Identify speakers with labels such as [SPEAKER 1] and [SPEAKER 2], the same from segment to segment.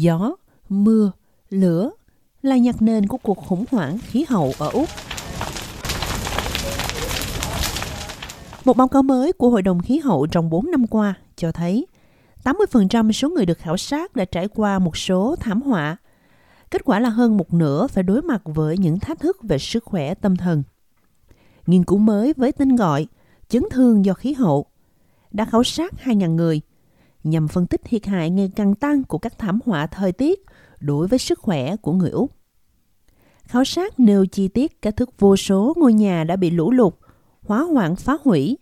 [SPEAKER 1] gió, mưa, lửa là nhạc nền của cuộc khủng hoảng khí hậu ở Úc. Một báo cáo mới của Hội đồng Khí hậu trong 4 năm qua cho thấy 80% số người được khảo sát đã trải qua một số thảm họa. Kết quả là hơn một nửa phải đối mặt với những thách thức về sức khỏe tâm thần. Nghiên cứu mới với tên gọi Chấn thương do khí hậu đã khảo sát 2.000 người nhằm phân tích thiệt hại ngày càng tăng của các thảm họa thời tiết đối với sức khỏe của người Úc. Khảo sát nêu chi tiết các thức vô số ngôi nhà đã bị lũ lụt, hóa hoạn phá hủy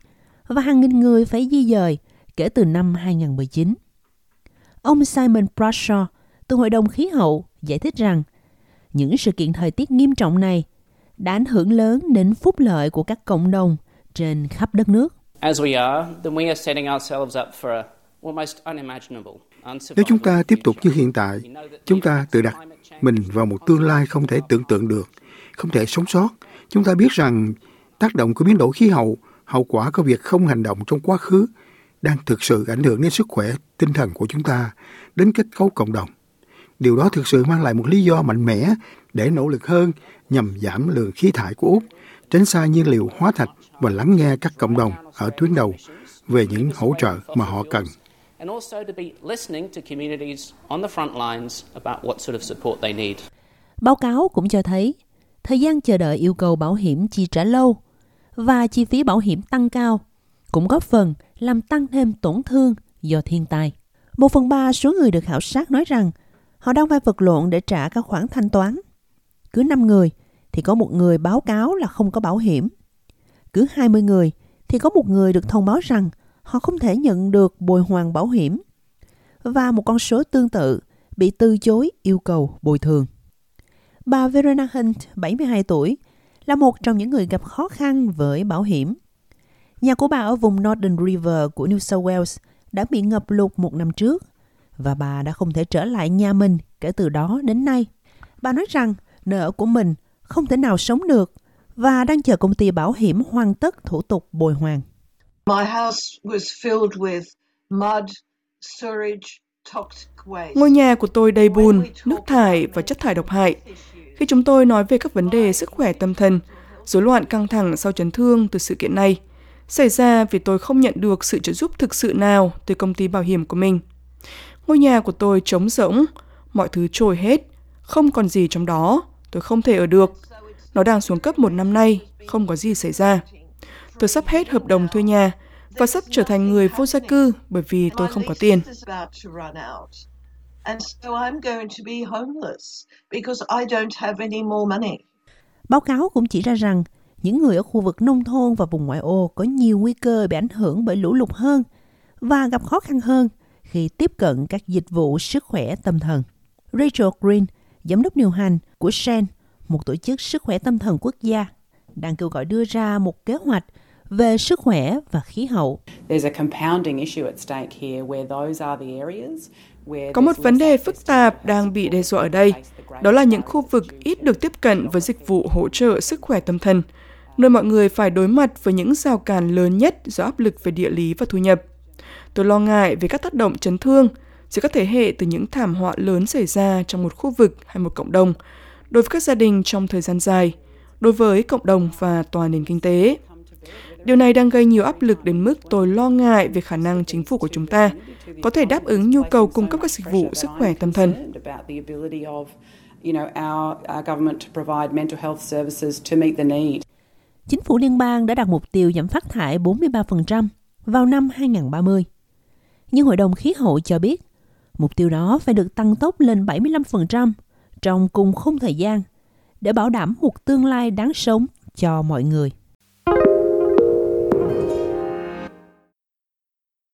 [SPEAKER 1] và hàng nghìn người phải di dời kể từ năm 2019. Ông Simon Bradshaw từ Hội đồng Khí hậu giải thích rằng những sự kiện thời tiết nghiêm trọng này đã ảnh hưởng lớn đến phúc lợi của các cộng đồng trên khắp đất nước. As we are, then we are setting ourselves up for a
[SPEAKER 2] nếu chúng ta tiếp tục như hiện tại, chúng ta tự đặt mình vào một tương lai không thể tưởng tượng được, không thể sống sót. Chúng ta biết rằng tác động của biến đổi khí hậu, hậu quả của việc không hành động trong quá khứ đang thực sự ảnh hưởng đến sức khỏe tinh thần của chúng ta, đến kết cấu cộng đồng. Điều đó thực sự mang lại một lý do mạnh mẽ để nỗ lực hơn nhằm giảm lượng khí thải của Úc, tránh xa nhiên liệu hóa thạch và lắng nghe các cộng đồng ở tuyến đầu về những hỗ trợ mà họ cần and also to be listening to communities on the front lines
[SPEAKER 1] about what sort of support they need. Báo cáo cũng cho thấy, thời gian chờ đợi yêu cầu bảo hiểm chi trả lâu và chi phí bảo hiểm tăng cao cũng góp phần làm tăng thêm tổn thương do thiên tai. Một phần ba số người được khảo sát nói rằng họ đang phải vật lộn để trả các khoản thanh toán. Cứ 5 người thì có một người báo cáo là không có bảo hiểm. Cứ 20 người thì có một người được thông báo rằng họ không thể nhận được bồi hoàn bảo hiểm và một con số tương tự bị từ chối yêu cầu bồi thường. Bà Verena Hunt, 72 tuổi, là một trong những người gặp khó khăn với bảo hiểm. Nhà của bà ở vùng Northern River của New South Wales đã bị ngập lụt một năm trước và bà đã không thể trở lại nhà mình kể từ đó đến nay. Bà nói rằng nơi ở của mình không thể nào sống được và đang chờ công ty bảo hiểm hoàn tất thủ tục bồi hoàn.
[SPEAKER 3] Ngôi nhà của tôi đầy bùn, nước thải và chất thải độc hại. Khi chúng tôi nói về các vấn đề sức khỏe tâm thần, rối loạn căng thẳng sau chấn thương từ sự kiện này, xảy ra vì tôi không nhận được sự trợ giúp thực sự nào từ công ty bảo hiểm của mình. Ngôi nhà của tôi trống rỗng, mọi thứ trôi hết, không còn gì trong đó, tôi không thể ở được. Nó đang xuống cấp một năm nay, không có gì xảy ra. Tôi sắp hết hợp đồng thuê nhà và sắp trở thành người vô gia cư bởi vì tôi không có tiền.
[SPEAKER 1] Báo cáo cũng chỉ ra rằng những người ở khu vực nông thôn và vùng ngoại ô có nhiều nguy cơ bị ảnh hưởng bởi lũ lụt hơn và gặp khó khăn hơn khi tiếp cận các dịch vụ sức khỏe tâm thần. Rachel Green, giám đốc điều hành của SHAN, một tổ chức sức khỏe tâm thần quốc gia, đang kêu gọi đưa ra một kế hoạch về sức khỏe và khí hậu.
[SPEAKER 3] Có một vấn đề phức tạp đang bị đe dọa ở đây. Đó là những khu vực ít được tiếp cận với dịch vụ hỗ trợ sức khỏe tâm thần, nơi mọi người phải đối mặt với những rào cản lớn nhất do áp lực về địa lý và thu nhập. Tôi lo ngại về các tác động chấn thương giữa các thế hệ từ những thảm họa lớn xảy ra trong một khu vực hay một cộng đồng, đối với các gia đình trong thời gian dài, đối với cộng đồng và toàn nền kinh tế. Điều này đang gây nhiều áp lực đến mức tôi lo ngại về khả năng chính phủ của chúng ta có thể đáp ứng nhu cầu cung cấp các dịch vụ sức khỏe tâm thần.
[SPEAKER 1] Chính phủ liên bang đã đặt mục tiêu giảm phát thải 43% vào năm 2030. Nhưng Hội đồng Khí hậu cho biết, mục tiêu đó phải được tăng tốc lên 75% trong cùng khung thời gian để bảo đảm một tương lai đáng sống cho mọi người.